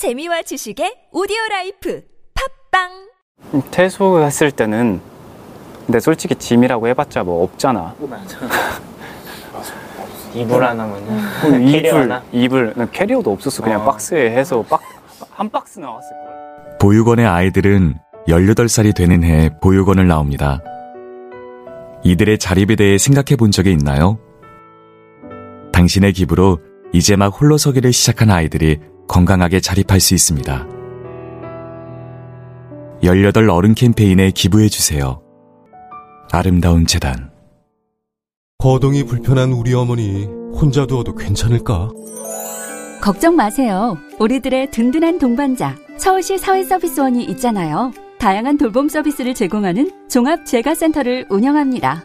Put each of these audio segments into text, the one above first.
재미와 지식의 오디오 라이프 팟빵 퇴소했을 때는 근데 솔직히 짐이라고 해봤자 뭐 없잖아. 이불 그 캐리어 이불, 하나? 이불, 난 캐리어도 없었어. 그냥 어. 박스에 해서 박, 한 박스 나왔을 걸. 보육원의 아이들은 18살이 되는 해 보육원을 나옵니다. 이들의 자립에 대해 생각해 본 적이 있나요? 당신의 기부로 이제 막 홀로 서기를 시작한 아이들이 건강하게 자립할 수 있습니다. 18 어른 캠페인에 기부해 주세요. 아름다운 재단 거동이 불편한 우리 어머니 혼자 두어도 괜찮을까? 걱정 마세요. 우리들의 든든한 동반자 서울시 사회서비스원이 있잖아요. 다양한 돌봄 서비스를 제공하는 종합 재가센터를 운영합니다.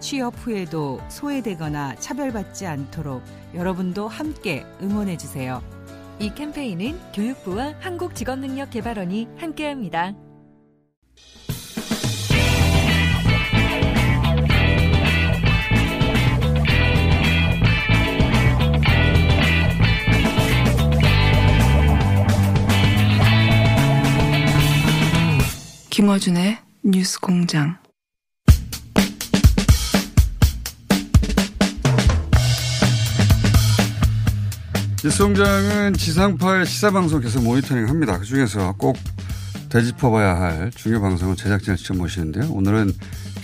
취업 후에도 소외되거나 차별받지 않도록 여러분도 함께 응원해 주세요. 이 캠페인은 교육부와 한국직업능력개발원이 함께합니다. 김어준의 뉴스 공장. 뉴스공장은 지상파의 시사방송 계속 모니터링 합니다. 그 중에서 꼭 되짚어봐야 할 중요 방송은 제작진을 직접 모시는데요. 오늘은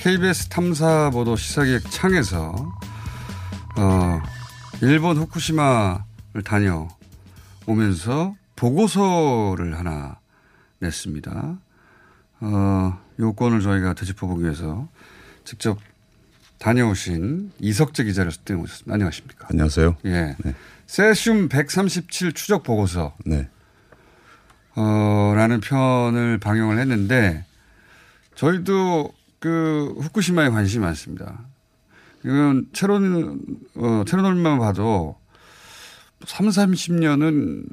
KBS 탐사보도 시사기획 창에서, 어, 일본 후쿠시마를 다녀오면서 보고서를 하나 냈습니다. 어, 요건을 저희가 되짚어보기 위해서 직접 다녀오신 이석재 기자를 수대 모셨습니다. 안녕하십니까. 안녕하세요. 예. 네. 세슘 137 추적 보고서. 네. 어, 라는 편을 방영을 했는데 저희도 그 후쿠시마에 관심이 많습니다. 이건 체론, 어, 체로놀만 봐도 3, 30년은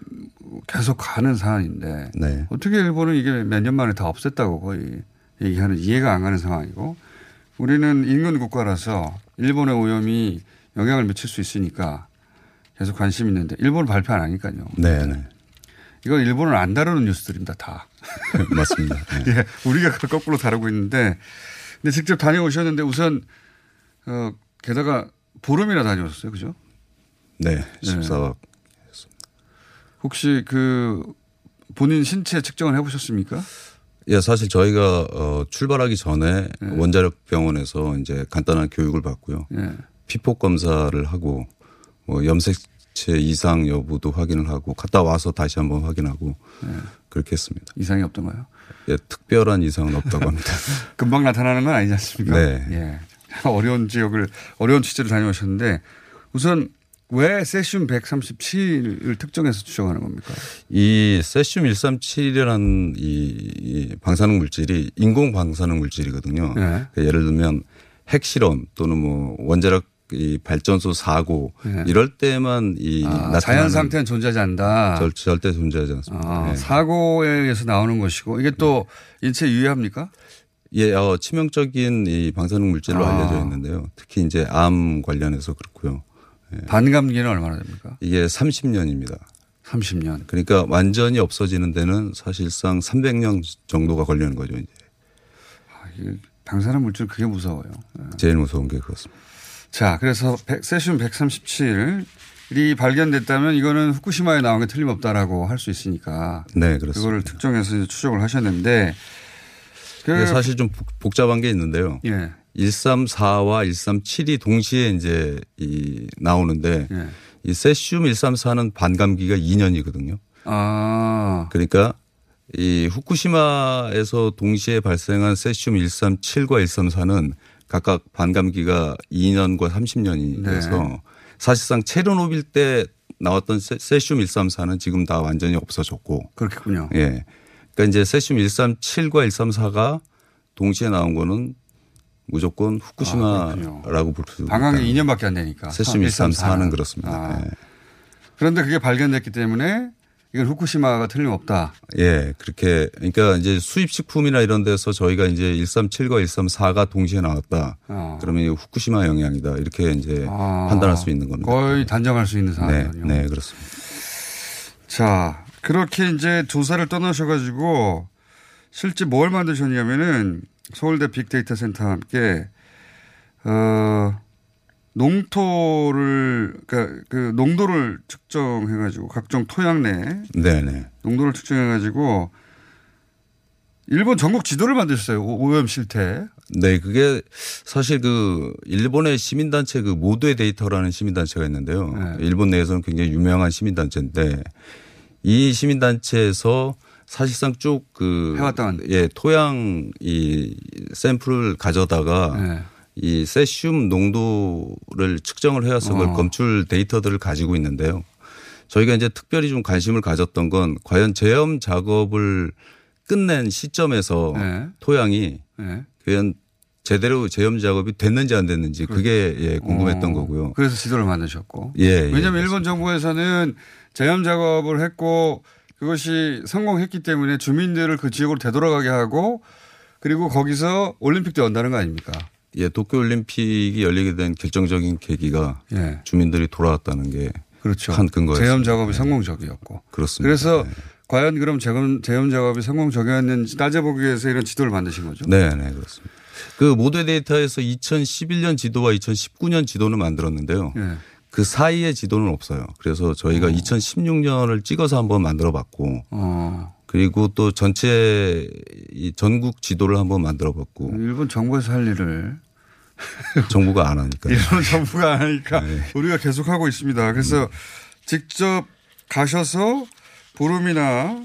계속 가는 사안인데 네. 어떻게 일본은 이게 몇 년 만에 다 없앴다고 거의 얘기하는 이해가 안 가는 상황이고 우리는 인근 국가라서 일본의 오염이 영향을 미칠 수 있으니까 계속 관심 있는데 일본은 발표 안 하니까요. 네, 네. 이건 일본을 안 다루는 뉴스들입니다, 다. 맞습니다. 네. 예, 우리가 그걸 거꾸로 다루고 있는데, 근데 직접 다녀오셨는데 우선, 어, 게다가 보름이나 다녀오셨어요, 그죠? 네. 14박. 혹시 그 본인 신체 측정을 해 보셨습니까? 예, 사실 저희가 어, 출발하기 전에 네. 원자력 병원에서 이제 간단한 교육을 받고요. 예. 피폭 검사를 하고 뭐 염색체 이상 여부도 확인을 하고 갔다 와서 다시 한번 확인하고 네. 그렇게 했습니다. 이상이 없던가요? 예, 특별한 이상은 없다고 합니다. 금방 나타나는 건 아니지 않습니까? 네. 예. 어려운 지역을, 어려운 취재를 다녀오셨는데 우선 왜 세슘 137을 특정해서 추정하는 겁니까? 이 세슘 137이라는 이, 이 방사능 물질이 인공 방사능 물질이거든요. 네. 그러니까 예를 들면 핵실험 또는 뭐 원자력 이 발전소 사고 네. 이럴 때만 이 아, 자연 상태는 존재하지 않는다. 절, 절대 존재하지 않습니다. 아, 네. 사고에 의해서 나오는 것이고 이게 또 인체에 유해합니까? 예, 어, 치명적인 이 방사능 물질로 아. 알려져 있는데요. 특히 이제 암 관련해서 그렇고요. 반감기는 얼마나 됩니까? 이게 30년입니다. 30년. 그러니까 완전히 없어지는 데는 사실상 300년 정도가 걸리는 거죠. 이제. 방사능 물질 그게 무서워요. 네. 제일 무서운 게 그렇습니다. 자, 그래서 백- 세슘 137이 발견됐다면 이거는 후쿠시마에 나온 게 틀림없다라고 할 수 있으니까 네, 그렇습니다. 그거를 특정해서 추적을 하셨는데 이게 사실 좀 복- 복잡한 게 있는데요. 예. 134와 137이 동시에 이제 이 나오는데 예. 이 세슘 134는 반감기가 2년이거든요. 아. 그러니까 이 후쿠시마에서 동시에 발생한 세슘 137과 134는 각각 반감기가 2년과 30년이 네. 돼서 사실상 체르노빌 때 나왔던 세- 세슘 134는 지금 다 완전히 없어졌고 그렇겠군요. 예. 그러니까 이제 세슘 137과 134가 동시에 나온 거는 무조건 후쿠시마라고 볼수 있다. 방황이 2년밖에 안 되니까. 세슘 134는 그렇습니다. 아. 예. 그런데 그게 발견됐기 때문에 이건 후쿠시마가 틀림없다. 예, 그렇게 그러니까 이제 수입 식품이나 이런 데서 저희가 이제 137과 134가 동시에 나왔다. 어. 그러면 후쿠시마 영향이다. 이렇게 이제 아. 판단할 수 있는 겁니다. 거의 단정할 수 있는 네, 상황이군요. 네, 그렇습니다. 자, 그렇게 이제 조사를 떠나셔 가지고 실제 뭘 만드셨냐면은 서울대 빅데이터 센터와 함께 어 농토를 그러니까 그 농도를 측정해 가지고 각종 토양 내 네, 네. 농도를 측정해 가지고 일본 전국 지도를 만드셨어요 오- 오염 실태. 네, 그게 사실 그 일본의 시민단체 그 모두의 데이터라는 시민단체가 있는데요. 네. 일본 내에서는 굉장히 유명한 시민단체인데 이 시민단체에서 사실상 쭉그 해왔던. 예, 토양 이 샘플을 가져다가 네. 이 세슘 농도를 측정을 해와서 그걸 어. 검출 데이터들을 가지고 있는데요. 저희가 이제 특별히 좀 관심을 가졌던 건 과연 제염 작업을 끝낸 시점에서 네. 토양이 네. 과연 제대로 제염 작업이 됐는지 안 됐는지 그게 예, 궁금했던 어, 거고요. 그래서 지도를 만드셨고. 예, 예, 왜냐하면 일본 정부에서는 제염 작업을 했고 그것이 성공했기 때문에 주민들을 그 지역으로 되돌아가게 하고 그리고 거기서 올림픽도 연다는 거 아닙니까? 예, 도쿄올림픽이 열리게 된 결정적인 계기가 예. 주민들이 돌아왔다는 게 그렇죠. 한 근거였습니다. 제염 작업이 성공적이었고. 그렇습니다. 그래서 네. 과연 그럼 제염, 제염 작업이 성공적이었는지 따져보기 위해서 이런 지도를 만드신 거죠. 네, 네, 그렇습니다. 그 모델 데이터에서 2011년 지도와 2019년 지도는 만들었는데요. 예. 그 사이에 지도는 없어요. 그래서 저희가 2016년을 찍어서 한번 만들어 봤고 어. 그리고 또 전체 이 전국 지도를 한번 만들어 봤고 일본 정부에서 할 일을 정부가 안 하니까. 일본 정부가 안 하니까 네. 우리가 계속 하고 있습니다. 그래서 직접 가셔서 보름이나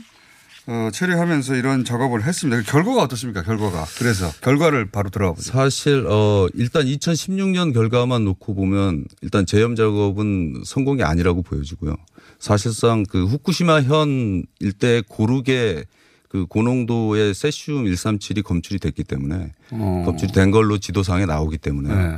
어, 체류하면서 이런 작업을 했습니다. 그 결과가 어떻습니까? 결과가. 그래서 결과를 바로 들어가 보죠. 사실 어 일단 2016년 결과만 놓고 보면 일단 제염 작업은 성공이 아니라고 보여지고요. 사실상 그 후쿠시마 현 일대 고르게 그 고농도의 세슘 137이 검출이 됐기 때문에 어. 검출이 된 걸로 지도상에 나오기 때문에 네.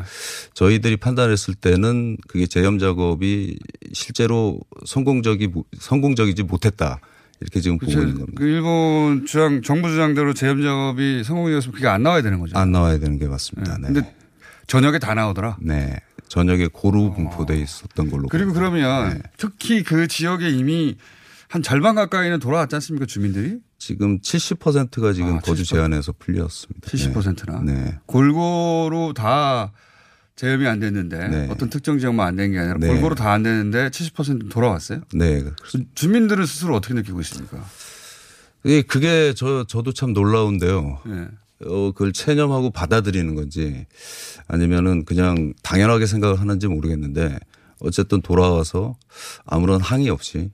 저희들이 판단했을 때는 그게 제염 작업이 실제로 성공적이 성공적이지 못했다 이렇게 지금 보고 있는 겁니다. 그 일본 주장 정부 주장대로 작업이 성공이었으면 그게 안 나와야 되는 거죠. 안 나와야 되는 게 맞습니다. 네. 근데 저녁에 다 나오더라. 네. 저녁에 고루 분포돼 있었던 걸로. 그리고. 그러면 네. 특히 그 지역에 이미 한 절반 가까이는 돌아왔지 않습니까 주민들이? 지금 70%가 지금 아, 거주 70%. 제한에서 풀렸습니다. 70%나. 네. 골고루 다 제염이 안 됐는데 네. 어떤 특정 지역만 안 된 게 아니라 네. 골고루 다안 됐는데 70% 돌아왔어요. 네. 주민들은 스스로 어떻게 느끼고 있습니까? 그게, 그게 저, 저도 참 놀라운데요. 네. 어, 그걸 체념하고 받아들이는 건지 아니면은 그냥 당연하게 생각을 하는지 모르겠는데 어쨌든 돌아와서 아무런 항의 없이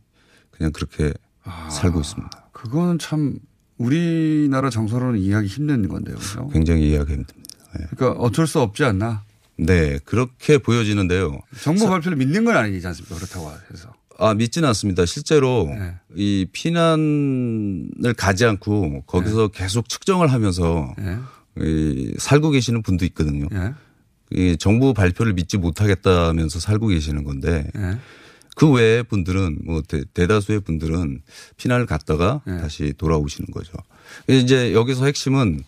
그냥 그렇게 아. 살고 있습니다. 그거는 참 우리나라 정서로는 이해하기 힘든 건데요. 그죠? 굉장히 이해하기 힘듭니다. 네. 그러니까 어쩔 수 없지 않나. 네. 그렇게 보여지는데요. 정부 발표를 믿는 건 아니지 않습니까? 그렇다고 해서. 아, 믿지는 않습니다. 실제로 네. 이 피난을 가지 않고 거기서 계속 측정을 하면서 예. 이 살고 계시는 분도 있거든요. 예. 이 정부 발표를 믿지 못하겠다면서 살고 계시는 건데 예. 그 외의 분들은 뭐 대, 다수의 분들은 피난을 갔다가 네. 다시 돌아오시는 거죠. 이제 여기서 핵심은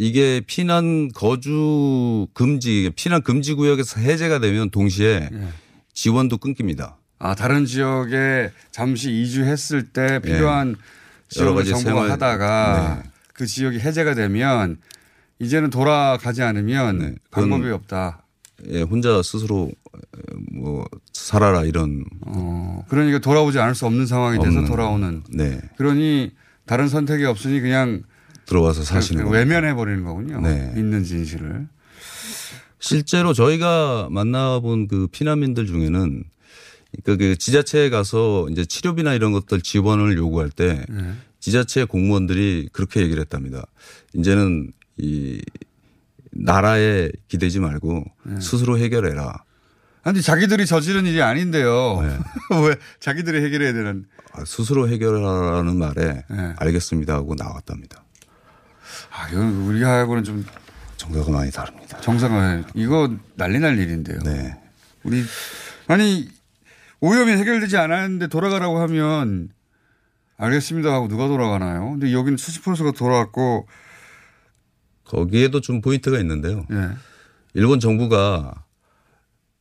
이게 피난 거주 금지, 피난 금지 구역에서 해제가 되면 동시에 예. 지원도 끊깁니다. 아 다른 지역에 잠시 이주했을 때 필요한 여러 지역을 가지 생활- 하다가 네. 그 지역이 해제가 되면 이제는 돌아가지 않으면 네. 방법이 없다. 예, 혼자 스스로 뭐 살아라 이런 어, 그러니까 돌아오지 않을 수 없는 상황이 돼서 없는- 돌아오는. 네. 그러니 다른 선택이 없으니 그냥 들어와서 사시는 그 거예요. 외면해 버리는 거군요. 네. 있는 진실을. 실제로 저희가 만나본 그 피난민들 중에는 그그 지자체에 가서 이제 치료비나 이런 것들 지원을 요구할 때 네. 지자체 공무원들이 그렇게 얘기를 했답니다. 이제는 이 나라에 기대지 말고 네. 스스로 해결해라. 아니 자기들이 저지른 일이 아닌데요. 네. 왜 자기들이 해결해야 되는? 아, 스스로 해결하라는 말에 네. 알겠습니다 하고 나왔답니다. 아 이건 우리하고는 좀 정서가 많이 다릅니다. 정상을 이거 난리 날 일인데요. 네. 우리 아니 오염이 해결되지 않았는데 돌아가라고 하면 알겠습니다 하고 누가 돌아가나요? 근데 여기는 수십 프로가 돌아왔고 거기에도 좀 포인트가 있는데요. 예. 일본 정부가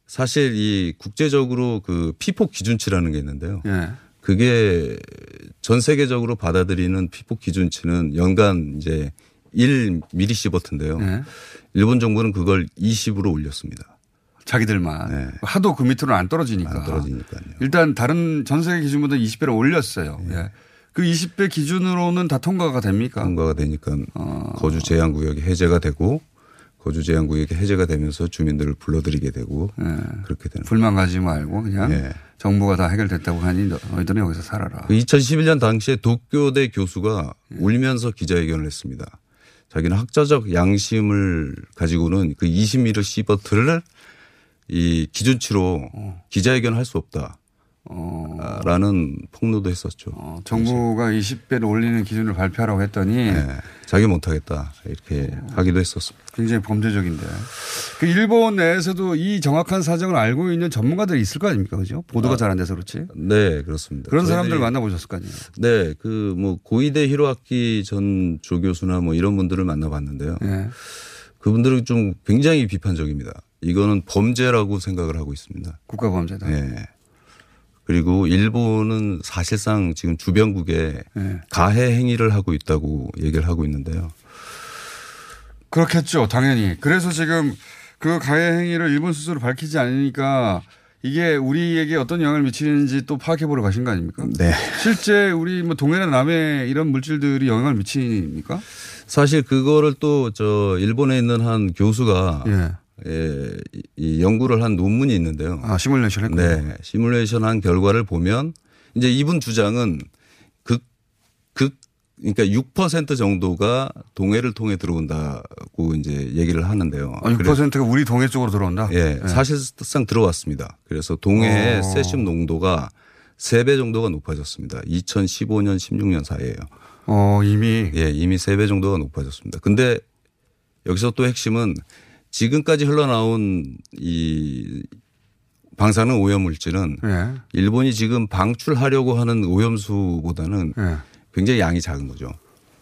사실 이 국제적으로 그 피폭 기준치라는 게 있는데요. 예. 그게 전 세계적으로 받아들이는 피폭 기준치는 연간 이제 1 미리시버트인데요. 예. 일본 정부는 그걸 20으로 올렸습니다. 자기들만 네. 하도 그 밑으로는 안 떨어지니까. 안 떨어지니까요. 일단 다른 전 세계 기준보다 20배를 올렸어요. 네. 예. 그 20배 기준으로는 다 통과가 됩니까? 통과가 되니까 어. 거주 제한 구역이 해제가 되고 거주 제한 구역이 해제가 되면서 주민들을 불러들이게 되고 예. 그렇게 되는 불만 가지 말고 그냥 예. 정부가 다 해결됐다고 하니 너- 너희들은 여기서 살아라. 그 2011년 당시에 도쿄대 교수가 예. 울면서 기자회견을 했습니다. 자기는 학자적 양심을 가지고는 그 20미터 시버트를 이 기준치로 기자회견을 할 수 없다. 어. 라는 폭로도 했었죠. 어, 정부가 20배를 올리는 기준을 발표하라고 했더니 네. 자기 못하겠다. 이렇게 하기도 했었습니다. 굉장히 범죄적인데. 그 일본 내에서도 이 정확한 사정을 알고 있는 전문가들이 있을 거 아닙니까? 그죠? 보도가 잘안 돼서 그렇지. 네, 그렇습니다. 그런 사람들 만나보셨을 거 아니에요. 네, 그 뭐 고이대 히로아키 전 조교수나 뭐 이런 분들을 만나봤는데요. 예. 그분들은 좀 굉장히 비판적입니다. 이거는 범죄라고 생각을 하고 있습니다. 국가 범죄다. 네. 그리고 일본은 사실상 지금 주변국에 예. 가해 행위를 하고 있다고 얘기를 하고 있는데요. 그렇겠죠. 당연히. 그래서 지금 그 가해 행위를 일본 스스로 밝히지 않으니까 이게 우리에게 어떤 영향을 미치는지 또 파악해 보러 가신 거 아닙니까? 네. 실제 우리 뭐 동해나 남해 이런 물질들이 영향을 미칩니까? 사실 그거를 또 저 일본에 있는 한 교수가 예. 예, 이 연구를 한 논문이 있는데요. 아, 시뮬레이션 했고. 네. 시뮬레이션 한 결과를 보면 이제 이분 주장은 극, 극, 그러니까 6% 정도가 동해를 통해 들어온다고 이제 얘기를 하는데요. 아, 6%가 우리 동해 쪽으로 들어온다? 예, 예. 사실상 들어왔습니다. 그래서 동해의 어. 세슘 농도가 3배 정도가 높아졌습니다. 2015년, 16년 사이에요. 어, 이미. 예, 이미 3배 정도가 높아졌습니다. 근데 여기서 또 핵심은 지금까지 흘러나온 이 방사능 오염 물질은 예. 일본이 지금 방출하려고 하는 오염수보다는 예. 굉장히 양이 작은 거죠.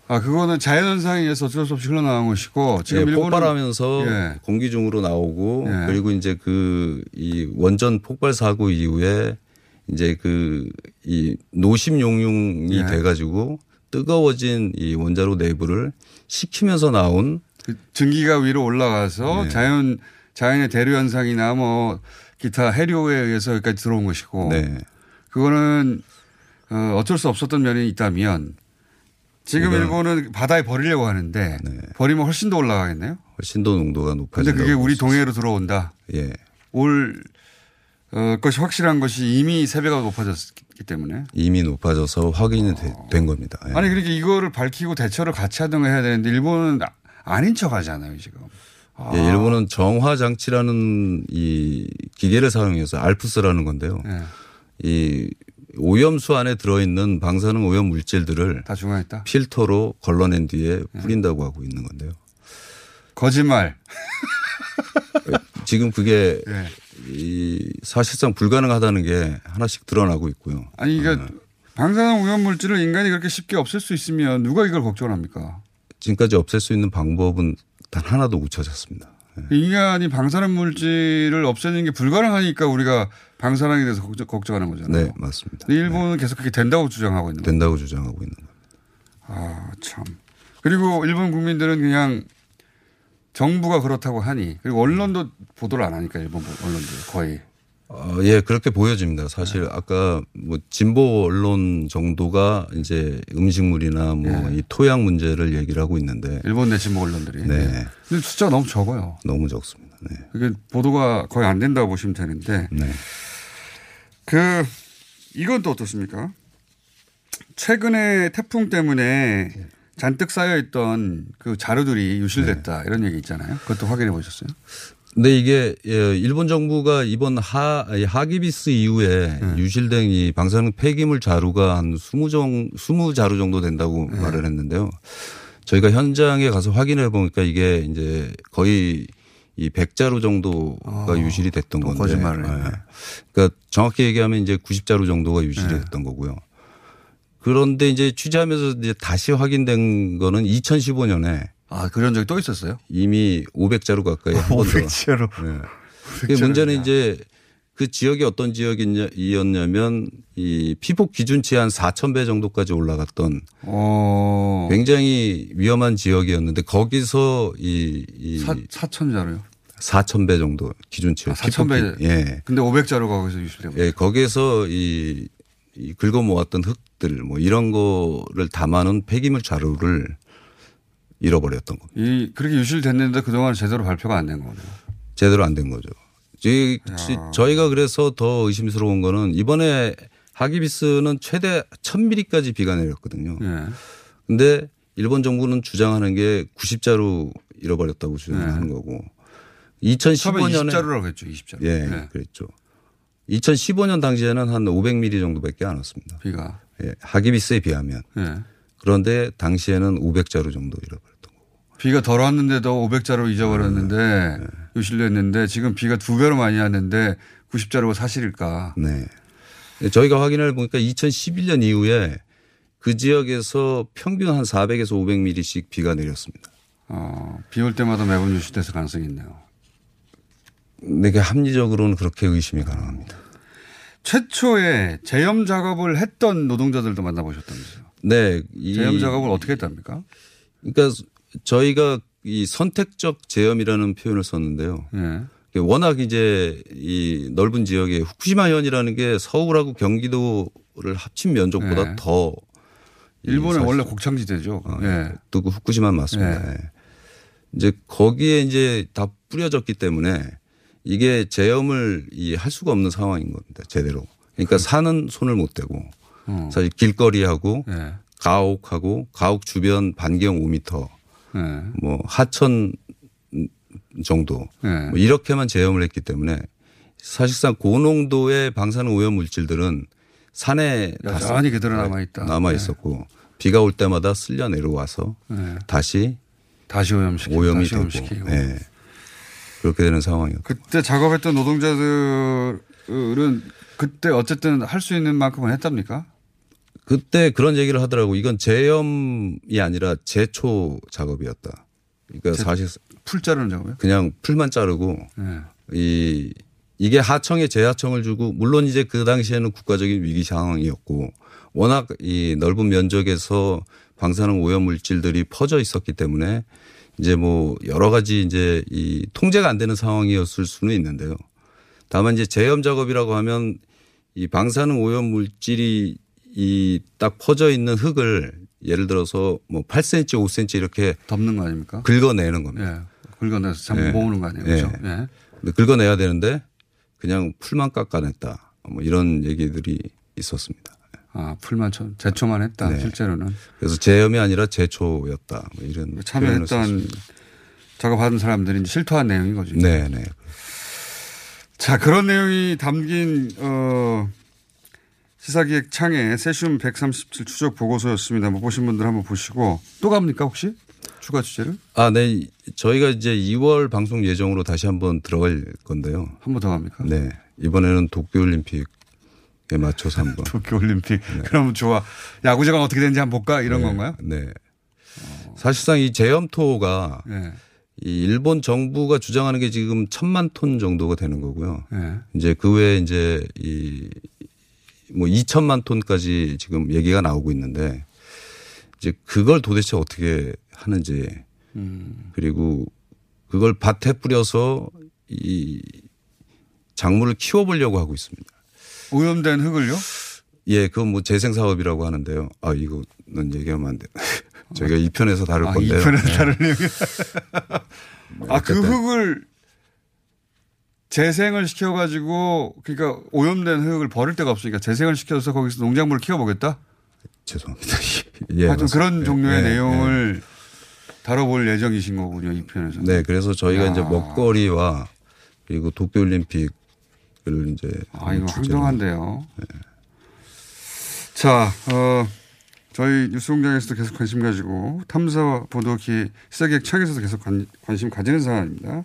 아, 그거는 자연현상에 의해서 어쩔 수 없이 흘러나온 것이고 지금 예, 일본은 폭발하면서 예. 공기 중으로 나오고 예. 그리고 이제 그 이 원전 폭발 사고 이후에 이제 그 이 노심 용융이 예. 돼가지고 뜨거워진 이 원자로 내부를 식히면서 나온 그 증기가 위로 올라가서 네. 자연 자연의 대류 현상이나 뭐 기타 해류에 의해서 여기까지 들어온 것이고 네. 그거는 어, 어쩔 수 없었던 면이 있다면 지금 일본은 바다에 버리려고 하는데 네. 버리면 훨씬 더 올라가겠네요. 훨씬 더 농도가 근데 높아진다고. 그게 우리 동해로 들어온다. 예. 올 어, 것이 확실한 것이 이미 세 배가 높아졌기 때문에. 이미 높아져서 확인이 되- 된 겁니다. 예. 아니 그러니까 이거를 밝히고 대처를 같이 하든가 해야 되는데 일본은 아- 아닌 척 하잖아요 지금. 예, 일본은 정화 장치라는 이 기계를 사용해서 알프스라는 건데요. 예, 이 오염수 안에 들어있는 방사능 오염 물질들을 다 중화했다. 필터로 걸러낸 뒤에 뿌린다고 하고 있는 건데요. 거짓말. 지금 그게 예. 이 사실상 불가능하다는 게 하나씩 드러나고 있고요. 아니 그러니까 방사능 오염 물질을 인간이 그렇게 쉽게 없앨 수 있으면 누가 이걸 걱정합니까? 지금까지 없앨 수 있는 방법은 단 하나도 못 찾았습니다. 예. 인간이 방사능 물질을 없애는 게 불가능하니까 우리가 방사능에 대해서 걱정, 걱정하는 거잖아요. 네, 맞습니다. 일본은 계속 그렇게 된다고 주장하고 있는 거예요. 된다고 주장하고 있는 겁니다. 아, 참. 그리고 일본 국민들은 그냥 정부가 그렇다고 하니 그리고 언론도 보도를 안 하니까 일본 언론들 거의 어, 예, 그렇게 보여집니다. 사실 아까 뭐 진보 언론 정도가 이제 음식물이나 뭐이 토양 문제를 얘기를 하고 있는데 일본 내 진보 언론들이. 네. 근데 숫자가 너무 적어요. 너무 적습니다. 네. 이게 보도가 거의 안 된다고 보시면 되는데. 네. 그 이건 또 어떻습니까? 최근에 태풍 때문에 잔뜩 쌓여 있던 그 자료들이 유실됐다 이런 얘기 있잖아요. 그것도 확인해 보셨어요? 근데 이게 예, 일본 정부가 이번 하 하기비스 이후에 유실된 이 방사능 폐기물 자루가 한 20종 20자루 정도 된다고 말을 했는데요. 저희가 현장에 가서 확인해 보니까 이게 이제 거의 이 100자루 정도가 유실이 됐던 건데. 거짓말을 예. 했네. 그러니까 정확히 얘기하면 이제 90자루 정도가 유실이 됐던 거고요. 그런데 이제 취재하면서 이제 다시 확인된 거는 2015년에 아 그런 적이 또 있었어요? 이미 500자루 가까이 한번 더. 500자루. 네. 그 500자루냐. 문제는 이제 그 지역이 어떤 지역이었냐면 이 피폭 기준치 한 4천 배 정도까지 올라갔던 어. 굉장히 위험한 지역이었는데 거기서 이, 이 사, 4천자로요. 4천 배 정도 기준치. 아, 4천 배. 예. 근데 500 자루가 거기서 유실되고. 예, 거기에서 이, 이 긁어 모았던 흙들 뭐 이런 거를 담아놓은 폐기물 자루를 잃어버렸던 겁니다. 이 그렇게 유실됐는데 그동안 제대로 발표가 안 된 거네요. 제대로 안 된 거죠. 지- 지- 저희가 그래서 더 의심스러운 거는 이번에 하기비스는 최대 1000mm까지 비가 내렸거든요. 예. 근데 일본 정부는 주장하는 게 90자루 잃어버렸다고 주장하는 거고 처음에 2015년에 20자루라고 했죠. 20자루. 예, 예. 그랬죠. 2015년 당시에는 한 500mm 정도밖에 안 왔습니다. 비가. 예, 하기비스에 비하면. 예. 그런데 당시에는 500자루 정도 잃어버렸던 거고. 비가 덜 왔는데도 500자루 잊어버렸는데 네. 유실됐는데 지금 비가 두 배로 많이 왔는데 90자루가 사실일까? 네. 저희가 확인을 보니까 2011년 이후에 그 지역에서 평균 한 400에서 500mm씩 비가 내렸습니다. 어, 비 올 때마다 매번 유실돼서 가능성이 있네요. 내게 합리적으로는 그렇게 의심이 가능합니다. 최초에 제염 작업을 했던 노동자들도 만나보셨다면서요. 네. 이 제염 작업을 어떻게 했답니까? 그러니까 저희가 이 선택적 제염이라는 표현을 썼는데요. 예. 워낙 이제 이 넓은 지역에 후쿠시마현이라는 게 서울하고 경기도를 합친 면적보다 네. 더 일본은 사실- 원래 곡창지대죠. 어, 예. 또그 후쿠시마 맞습니다. 예. 이제 거기에 이제 다 뿌려졌기 때문에 이게 제염을 이 할 수가 없는 상황인 겁니다. 제대로. 그러니까 산은 손을 못 대고 어. 사실 길거리하고 예. 가옥하고 가옥 주변 반경 5미터 예. 뭐 하천 정도 예. 뭐 이렇게만 제염을 했기 때문에 사실상 고농도의 방사능 오염 물질들은 산에 다 여전히 그대로 남아 있다. 남아 있었고 비가 올 때마다 쓸려 내려와서 예. 다시 다시 오염시키고 오염이 다시 되고 오염시키고. 예. 그렇게 되는 상황이었고 그때 작업했던 노동자들은 그때 어쨌든 할 수 있는 만큼은 했답니까? 그때 그런 얘기를 하더라고 이건 제염이 아니라 제초 작업이었다. 그러니까 제- 사실 풀 자르는 작업이요? 그냥 풀만 자르고 예. 이 이게 하청에 재하청을 주고 물론 이제 그 당시에는 국가적인 위기 상황이었고 워낙 이 넓은 면적에서 방사능 오염 물질들이 퍼져 있었기 때문에 이제 뭐 여러 가지 이제 이 통제가 안 되는 상황이었을 수는 있는데요. 다만 이제 제염 작업이라고 하면 이 방사능 오염 물질이 이 딱 퍼져 있는 흙을 예를 들어서 뭐 8cm, 5cm 이렇게 덮는 거 아닙니까? 긁어내는 겁니다. 예. 긁어내서 잠 예. 모으는 거 아니에요? 예. 그렇죠? 예. 근데 긁어내야 되는데 그냥 풀만 깎아냈다. 뭐 이런 얘기들이 있었습니다. 아, 풀만 쳐, 제초만 했다. 네. 실제로는. 그래서 제염이 아니라 제초였다. 뭐 이런 참여했던. 작업하는 사람들이 실토한 내용인 거죠. 네, 네. 자, 그런 내용이 담긴, 어, 시사기획 창의 세슘 137 추적 보고서였습니다. 못 보신 분들 한번 보시고 또 갑니까 혹시? 추가 취재를? 아, 네. 저희가 이제 2월 방송 예정으로 다시 한번 들어갈 건데요. 한 번 더 갑니까? 네. 이번에는 도쿄올림픽 에 맞춰서 한번. 도쿄올림픽. 그러면 좋아. 야구장은 어떻게 되는지 한번 볼까? 이런 네, 건가요? 네. 사실상 이 제염토가 네. 이 일본 정부가 주장하는 게 지금 천만 톤 정도가 되는 거고요. 네. 이제 그 외에 이제 이 뭐 2천만 톤까지 지금 얘기가 나오고 있는데 이제 그걸 도대체 어떻게 하는지 음. 그리고 그걸 밭에 뿌려서 이 작물을 키워보려고 하고 있습니다. 오염된 흙을요? 예, 그건 뭐 재생 사업이라고 하는데요. 아, 이거는 얘기하면 안 돼. 저희가 이 편에서 다룰 아, 건데요. 이 편에서 네. 다른 얘기. 아, 그. 흙을 재생을 시켜가지고, 그러니까 오염된 흙을 버릴 데가 없으니까 재생을 시켜서 거기서 농작물을 키워보겠다? 죄송합니다. 예, 하여튼 맞습니다. 그런 예, 종류의 예, 내용을 다뤄볼 예정이신 거군요, 이 편에서. 네, 그래서 저희가 야. 이제 먹거리와 그리고 도쿄올림픽을 이제 아, 이거 황당한데요. 자, 어, 저희 뉴스공장에서도 계속 관심 가지고 탐사 보도기 시사기획 청에서도 계속 관, 관심 가지는 사안입니다.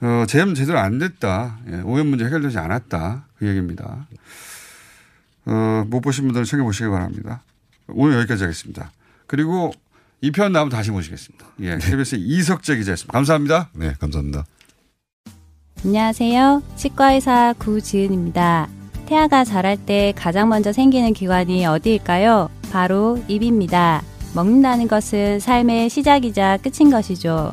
어, 재임 제대로 안 됐다. 예, 오염 문제 해결되지 않았다. 그 얘기입니다. 어, 못 보신 분들은 챙겨보시기 바랍니다. 오늘 여기까지 하겠습니다. 그리고 이 편 나오면 다시 모시겠습니다. 예, KBS 이석재 기자였습니다. 감사합니다. 네, 감사합니다. 안녕하세요. 치과의사 구지은입니다. 태아가 자랄 때 가장 먼저 생기는 기관이 어디일까요? 바로 입입니다. 먹는다는 것은 삶의 시작이자 끝인 것이죠.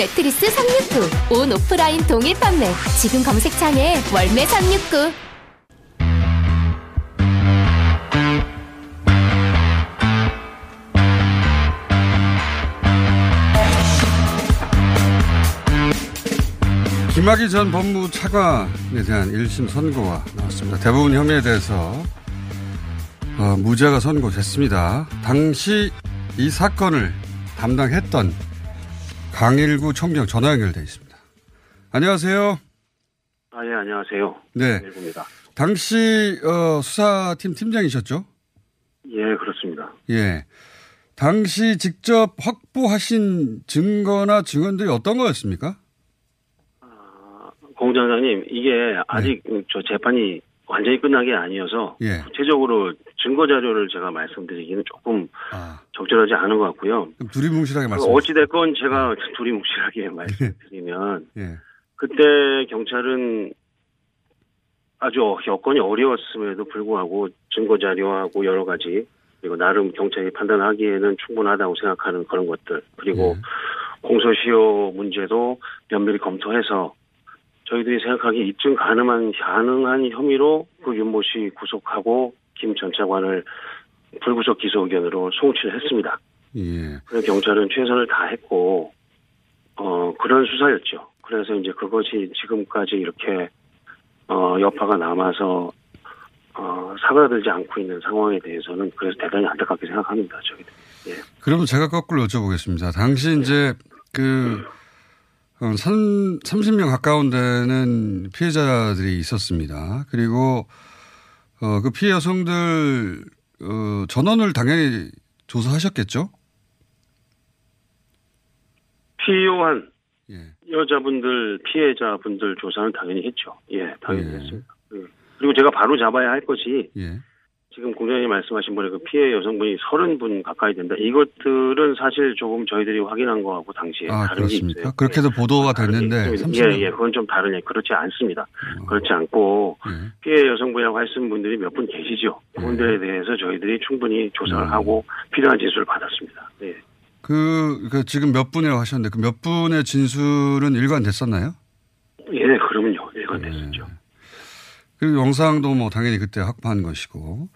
매트리스 369. 온 오프라인 동일 판매. 지금 검색창에 월매 369. 김학의 전 법무부 차관에 대한 1심 선고가 나왔습니다. 대부분 혐의에 대해서 어, 무죄가 선고됐습니다. 당시 이 사건을 담당했던 강일구 총경 전화 연결돼 있습니다. 안녕하세요. 아, 예, 안녕하세요. 네. 일부입니다. 당시 어, 수사팀 팀장이셨죠? 예, 그렇습니다. 예. 당시 직접 확보하신 증거나 증언들이 어떤 거였습니까? 공장장님, 이게 아직 저 재판이 완전히 끝난 게 아니어서 예. 구체적으로 증거 자료를 제가 말씀드리기는 조금 적절하지 않은 것 같고요. 두리뭉실하게 그 말씀해 주세요. 어찌 됐건 제가 두리뭉실하게 말씀드리면 예. 그때 경찰은 아주 여건이 어려웠음에도 불구하고 증거 자료하고 여러 가지 그리고 나름 경찰이 판단하기에는 충분하다고 생각하는 그런 것들 그리고 공소시효 문제도 면밀히 검토해서 저희들이 생각하기에 입증 가능한 가능한 혐의로 그 윤모 씨 구속하고 김 전 차관을 불구속 기소 의견으로 송치를 했습니다. 예. 그래서 경찰은 최선을 다했고 어 그런 수사였죠. 그래서 이제 그것이 지금까지 이렇게 어 여파가 남아서 어 사과들지 않고 있는 상황에 대해서는 그래서 대단히 안타깝게 생각합니다. 저희들. 예. 그러면 제가 거꾸로 여쭤보겠습니다. 당시 이제 그 어, 3, 30명 가까운 데는 피해자들이 있었습니다. 그리고 어, 그 피해 여성들 어, 전원을 당연히 조사하셨겠죠? 필요한 여자분들 피해자분들 조사는 당연히 했죠. 예, 당연히 했습니다. 예. 그리고 제가 바로 잡아야 할 것이 예. 지금 공장님 말씀하신 분의 그 피해 여성분이 30분 가까이 된다. 이것들은 사실 조금 저희들이 확인한 거하고 당시에 아, 다른 게 그렇습니까? 있어요. 그렇게도 보도가 됐는데, 예, 30명. 예, 예, 그건 좀 다른 예, 그렇지 않습니다. 그렇지 않고 피해 여성분이라고 하시는 분들이 몇 분 계시죠. 그분들에 대해서 저희들이 충분히 조사를 하고 필요한 지수를 받았습니다. 예. 그, 그 지금 몇 분이라고 하셨는데 그 몇 분의 진술은 일관됐었나요? 예, 그러면요. 일관됐었죠. 그리고 영상도 뭐 당연히 그때 확보한 것이고.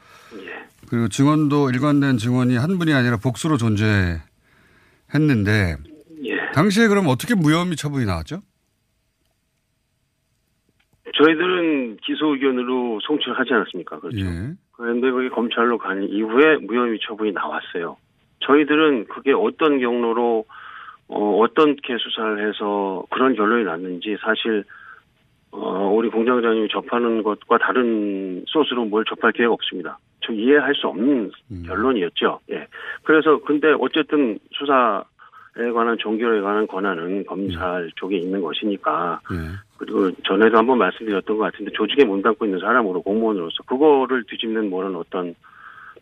그리고 증언도 일관된 증언이 한 분이 아니라 복수로 존재했는데. 당시에 그럼 어떻게 무혐의 처분이 나왔죠? 저희들은 기소 의견으로 송치를 하지 않았습니까? 그렇죠. 그런데 그게 검찰로 간 이후에 무혐의 처분이 나왔어요. 저희들은 그게 어떤 경로로 어, 어떻게 수사를 해서 그런 결론이 났는지 사실 어, 우리 공장장님이 접하는 것과 다른 소스로 뭘 접할 기회가 없습니다. 저 이해할 수 없는 결론이었죠. 예. 그래서 근데 어쨌든 수사에 관한 종결에 관한 권한은 검찰 쪽에 있는 것이니까 그리고 전에도 한번 말씀드렸던 것 같은데 조직에 몸담고 있는 사람으로 공무원으로서 그거를 뒤집는 뭐는 어떤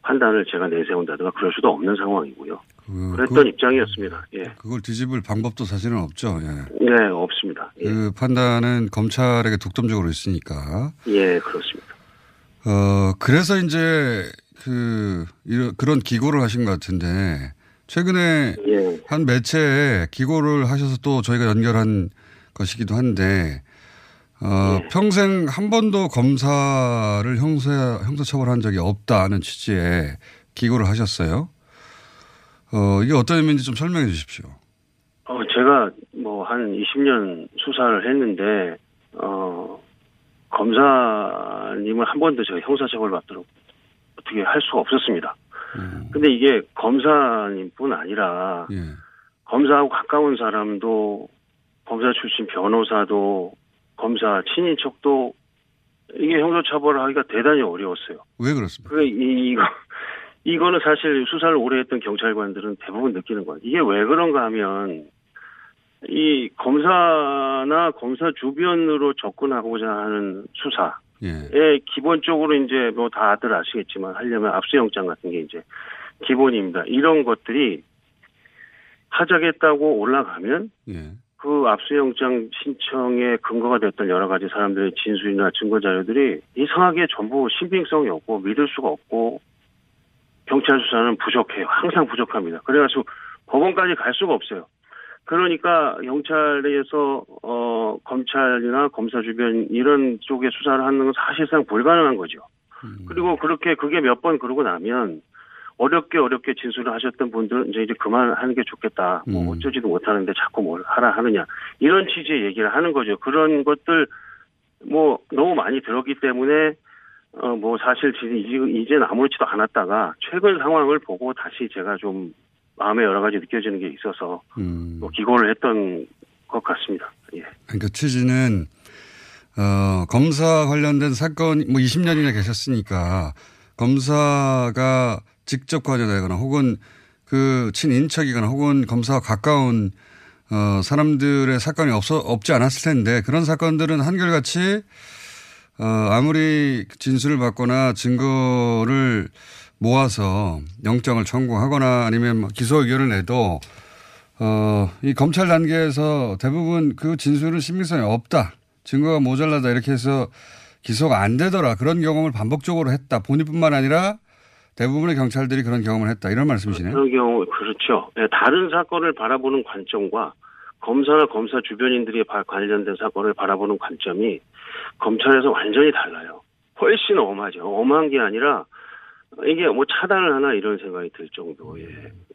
판단을 제가 내세운다든가 그럴 수도 없는 상황이고요. 그랬던 입장이었습니다. 예. 그걸 뒤집을 방법도 사실은 없죠. 예. 네, 없습니다. 그 판단은 검찰에게 독점적으로 있으니까. 예, 그렇습니다. 어, 그래서 이제 그, 이런, 그런 기고를 하신 것 같은데 최근에 한 매체에 기고를 하셔서 또 저희가 연결한 것이기도 한데 어, 평생 한 번도 검사를 형사, 형사처벌한 적이 없다는 취지의 기고를 하셨어요. 어, 이게 어떤 의미인지 좀 설명해 주십시오. 어, 제가 뭐 한 20년 수사를 했는데, 어, 검사님을 한 번도 제가 형사처벌 받도록 어떻게 할 수가 없었습니다. 근데 이게 검사님뿐 아니라, 검사하고 가까운 사람도, 검사 출신 변호사도, 검사 친인척도, 이게 형사처벌을 하기가 대단히 어려웠어요. 왜 그렇습니까? 그, 이, 이거, 이거는 사실 수사를 오래 했던 경찰관들은 대부분 느끼는 거예요. 이게 왜 그런가 하면, 이 검사나 검사 주변으로 접근하고자 하는 수사에 기본적으로 이제 뭐 다들 아시겠지만 하려면 압수영장 같은 게 이제 기본입니다. 이런 것들이 하자겠다고 올라가면 그 압수영장 신청에 근거가 됐던 여러 가지 사람들의 진술이나 증거 자료들이 이상하게 전부 신빙성이 없고 믿을 수가 없고 경찰 수사는 부족해요. 항상 부족합니다. 그래가지고 법원까지 갈 수가 없어요. 그러니까 경찰에서 어 검찰이나 검사 주변 이런 쪽에 수사를 하는 건 사실상 불가능한 거죠. 그리고 그렇게 그게 몇 번 그러고 나면 어렵게 어렵게 진술을 하셨던 분들은 이제 이제 그만하는 게 좋겠다. 뭐 어쩌지도 못하는데 자꾸 뭘 하라 하느냐 이런 취지의 얘기를 하는 거죠. 그런 것들 뭐 너무 많이 들었기 때문에 어 뭐 사실 지금 이제 아무렇지도 않았다가 최근 상황을 보고 다시 제가 좀 마음에 여러 가지 느껴지는 게 있어서 뭐 기고를 했던 것 같습니다. 예. 그러니까 취지는 어, 검사 관련된 사건 뭐 20년이나 계셨으니까 검사가 직접 관여되거나 혹은 그 친인척이거나 혹은 검사와 가까운 어, 사람들의 사건이 없어, 없지 않았을 텐데 그런 사건들은 한결같이 어, 아무리 진술을 받거나 증거를 모아서 영장을 청구하거나 아니면 뭐 기소 의견을 내도 어, 이 검찰 단계에서 대부분 그 진술은 신빙성이 없다. 증거가 모자라다 이렇게 해서 기소가 안 되더라. 그런 경험을 반복적으로 했다. 본인뿐만 아니라 대부분의 경찰들이 그런 경험을 했다. 이런 말씀이시네요. 그런 경우 그렇죠. 네, 다른 사건을 바라보는 관점과 검사나 검사 주변인들이 바- 관련된 사건을 바라보는 관점이 검찰에서 완전히 달라요. 훨씬 엄하죠. 엄한 게 아니라 이게 뭐 차단을 하나 이런 생각이 들 정도의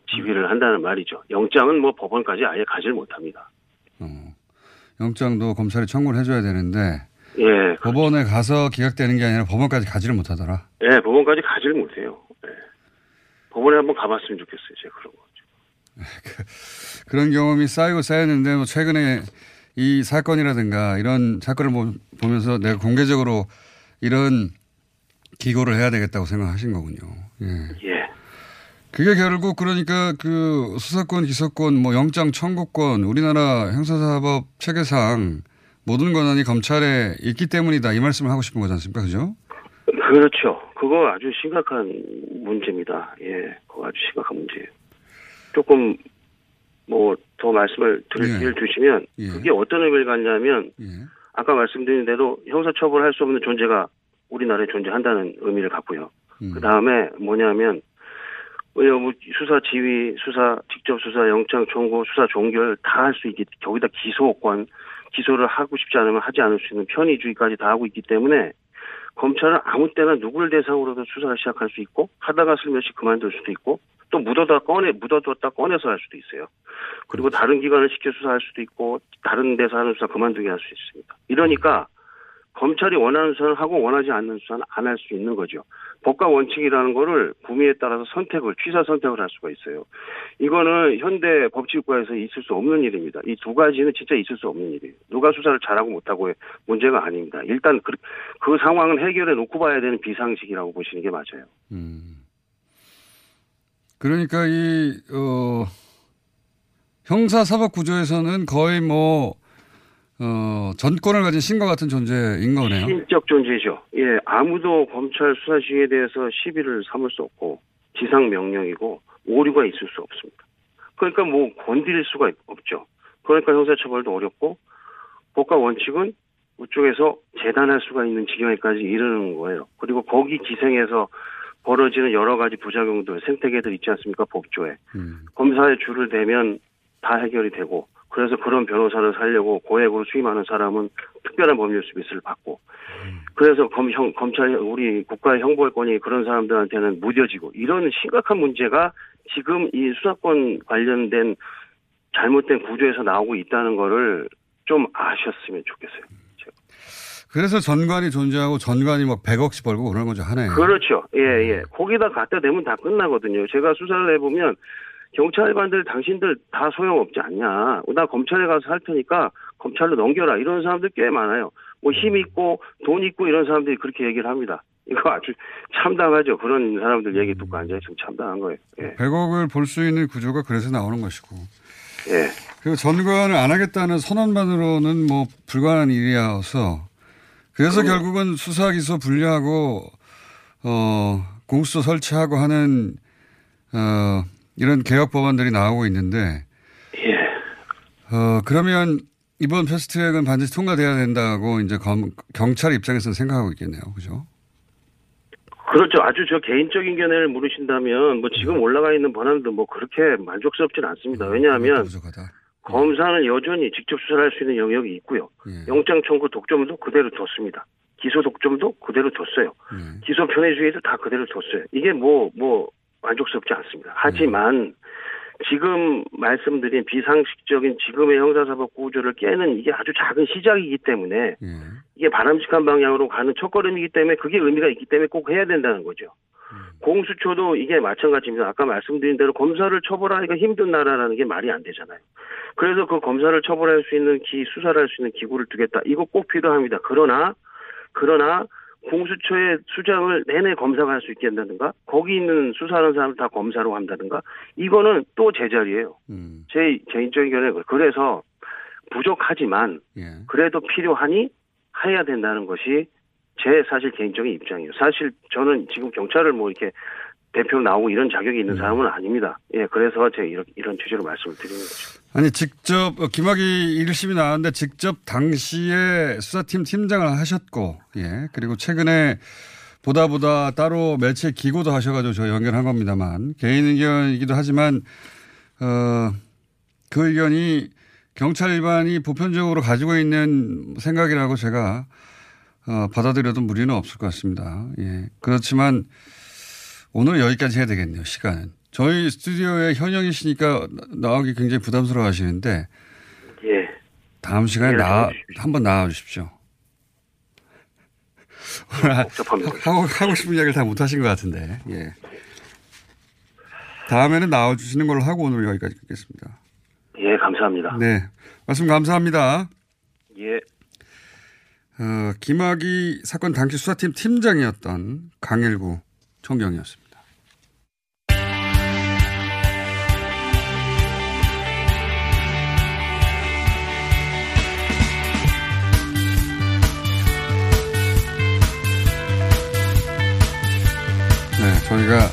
지휘를 한다는 말이죠. 영장은 뭐 법원까지 아예 가질 못합니다. 영장도 검찰이 청구를 해줘야 되는데 예, 법원에 가서 기각되는 게 아니라 법원까지 가지를 못하더라. 예, 법원까지 가지를 못해요. 예. 법원에 한번 가봤으면 좋겠어요. 제가 그런 거. 그런 경험이 쌓이고 쌓였는데 뭐 최근에 이 사건이라든가 이런 사건을 보- 보면서 내가 공개적으로 이런 기고를 해야 되겠다고 생각하신 거군요. 예. 예. 그게 결국 그러니까 그 수사권, 기소권, 뭐 영장 청구권, 우리나라 형사사법 체계상 모든 권한이 검찰에 있기 때문이다 이 말씀을 하고 싶은 거지 않습니까? 그죠? 그렇죠. 그거 아주 심각한 문제입니다. 예, 그거 아주 심각한 문제예요. 조금 뭐 더 말씀을 드릴 예. 주시면 그게 어떤 의미를 갖냐면 아까 말씀드린 대로 형사처벌할 수 없는 존재가 우리나라에 존재한다는 의미를 갖고요. 그 다음에 뭐냐면 수사 지휘, 수사 직접 수사, 영장 청구, 수사 종결 다 할 수 있기 거기다 기소권 기소를 하고 싶지 않으면 하지 않을 수 있는 편의주의까지 다 하고 있기 때문에 검찰은 아무 때나 누구를 대상으로도 수사를 시작할 수 있고 하다가 슬며시 그만둘 수도 있고 또 묻어다 꺼내 묻어뒀다 꺼내서 할 수도 있어요. 그리고 다른 기관을 시켜 수사할 수도 있고 다른 데서 하는 수사 그만두게 할 수 있습니다. 이러니까 검찰이 원하는 수사를 하고 원하지 않는 수사는 안 할 수 있는 거죠. 법과 원칙이라는 거를 구미에 따라서 선택을 취사 선택을 할 수가 있어요. 이거는 현대 법치국가에서 있을 수 없는 일입니다. 이 두 가지는 진짜 있을 수 없는 일이에요. 누가 수사를 잘하고 못하고의 문제가 아닙니다. 일단 그, 그 상황은 해결해 놓고 봐야 되는 비상식이라고 보시는 게 맞아요. 그러니까 이, 어, 형사 사법 구조에서는 거의 뭐, 어, 전권을 가진 신과 같은 존재인 거네요. 신적 존재죠. 예, 아무도 검찰 수사 시에 대해서 시비를 삼을 수 없고 지상 명령이고 오류가 있을 수 없습니다. 그러니까 뭐 건드릴 수가 없죠. 그러니까 형사처벌도 어렵고 법과 원칙은 그쪽에서 재단할 수가 있는 지경에까지 이르는 거예요. 그리고 거기 기생해서 벌어지는 여러 가지 부작용들, 생태계들 있지 않습니까? 법조에. 검사의 줄을 대면 다 해결이 되고 그래서 그런 변호사를 살려고 고액으로 수임하는 사람은 특별한 법률 서비스를 받고 그래서 검, 형, 검찰 우리 국가의 형벌권이 그런 사람들한테는 무뎌지고 이런 심각한 문제가 지금 이 수사권 관련된 잘못된 구조에서 나오고 있다는 거를 좀 아셨으면 좋겠어요. 그래서 전관이 존재하고 전관이 막 100억씩 벌고 그런 거죠, 하나에. 그렇죠. 예, 예. 거기다 갖다 대면 다 끝나거든요. 제가 수사를 해보면 경찰관들 당신들 다 소용없지 않냐. 나 검찰에 가서 할 테니까 검찰로 넘겨라. 이런 사람들 꽤 많아요. 뭐 힘 있고 돈 있고 이런 사람들이 그렇게 얘기를 합니다. 이거 아주 참담하죠. 그런 사람들 얘기 듣고 앉아있으면 참담한 거예요. 예. 100억을 볼 수 있는 구조가 그래서 나오는 것이고. 예. 그리고 전관을 안 하겠다는 선언만으로는 뭐 불가능한 일이어서 그래서 결국은 수사 기소 분리하고 어 공수처 설치하고 하는 어 이런 개혁 법안들이 나오고 있는데 예. 어 그러면 이번 패스트트랙은 반드시 통과돼야 된다고 이제 검, 경찰 입장에서는 생각하고 있겠네요. 그죠? 그렇죠. 아주 저 개인적인 견해를 물으신다면 뭐 지금 올라가 있는 번안도 뭐 그렇게 만족스럽지는 않습니다. 왜냐하면 검사는 여전히 직접 수사를 할수 있는 영역이 있고요. 영장 청구 독점도 그대로 뒀습니다. 기소 독점도 그대로 뒀어요. 기소 편의주의도 다 그대로 뒀어요. 이게 뭐, 뭐, 만족스럽지 않습니다. 하지만 지금 말씀드린 비상식적인 지금의 형사사법 구조를 깨는 이게 아주 작은 시작이기 때문에 이게 바람직한 방향으로 가는 첫걸음이기 때문에 그게 의미가 있기 때문에 꼭 해야 된다는 거죠. 공수처도 이게 마찬가지입니다. 아까 말씀드린 대로 검사를 처벌하기가 힘든 나라라는 게 말이 안 되잖아요. 그래서 그 검사를 처벌할 수 있는 기, 수사를 할 수 있는 기구를 두겠다. 이거 꼭 필요합니다. 그러나, 그러나, 공수처의 수장을 내내 검사가 할수 있게 한다든가, 거기 있는 수사하는 사람을 다 검사로 한다든가, 이거는 또 제자리예요. 제 개인적인 견해. 그래서 부족하지만, 그래도 필요하니 해야 된다는 것이 제 사실 개인적인 입장이에요. 사실 저는 지금 경찰을 뭐 이렇게 대표로 나오고 이런 자격이 있는 사람은 아닙니다. 예, 그래서 제가 이런, 이런 취지로 말씀을 드리는 거죠. 아니 직접 어, 김학의 1심이 나왔는데 직접 당시에 수사팀 팀장을 하셨고 예 그리고 최근에 보다 보다 따로 매체 기고도 하셔가지고 저 연결한 겁니다만 개인 의견이기도 하지만 어 그 의견이 경찰 일반이 보편적으로 가지고 있는 생각이라고 제가 어, 받아들여도 무리는 없을 것 같습니다. 예 그렇지만 오늘 여기까지 해야 되겠네요 시간은. 저희 스튜디오에 현영이 씨니까 나오기 굉장히 부담스러워 하시는데. 예. 다음 시간에 예, 나, 한번 나와 주십시오. 하고, 하고 싶은 이야기를 다 못 하신 것 같은데. 예. 다음에는 나와 주시는 걸로 하고 오늘 여기까지 듣겠습니다. 예, 감사합니다. 네. 말씀 감사합니다. 예. 어, 김학의 사건 당시 수사팀 팀장이었던 강일구 총경이었습니다. 네, 저희가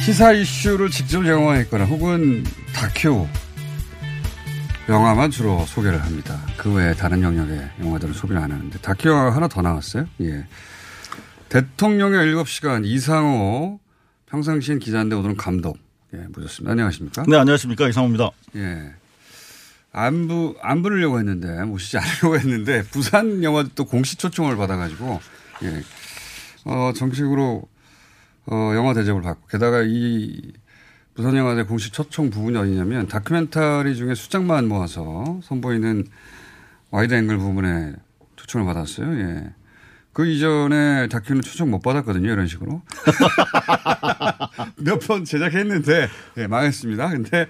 시사 이슈를 직접 영화했거나 혹은 다큐 영화만 주로 소개를 합니다. 그 외에 다른 영역의 영화들은 소개를 안 하는데 다큐 영화가 하나 더 나왔어요. 예. 대통령의 7시간 이상호 평상시엔 기자인데 오늘은 감독. 예, 모셨습니다. 안녕하십니까? 네, 안녕하십니까. 이상호입니다. 예. 안부, 안 부르려고 했는데, 모시지 않으려고 했는데, 부산 영화 또 공식 초청을 받아가지고, 예. 어, 정식으로, 어, 영화 대접을 받고, 게다가 이 부산 영화제 공식 초청 부분이 어디냐면, 다큐멘터리 중에 수장만 모아서 선보이는 와이드 앵글 부분에 초청을 받았어요. 예. 그 이전에 다큐는 초청 못 받았거든요. 이런 식으로. 몇 번 제작했는데, 예, 망했습니다. 근데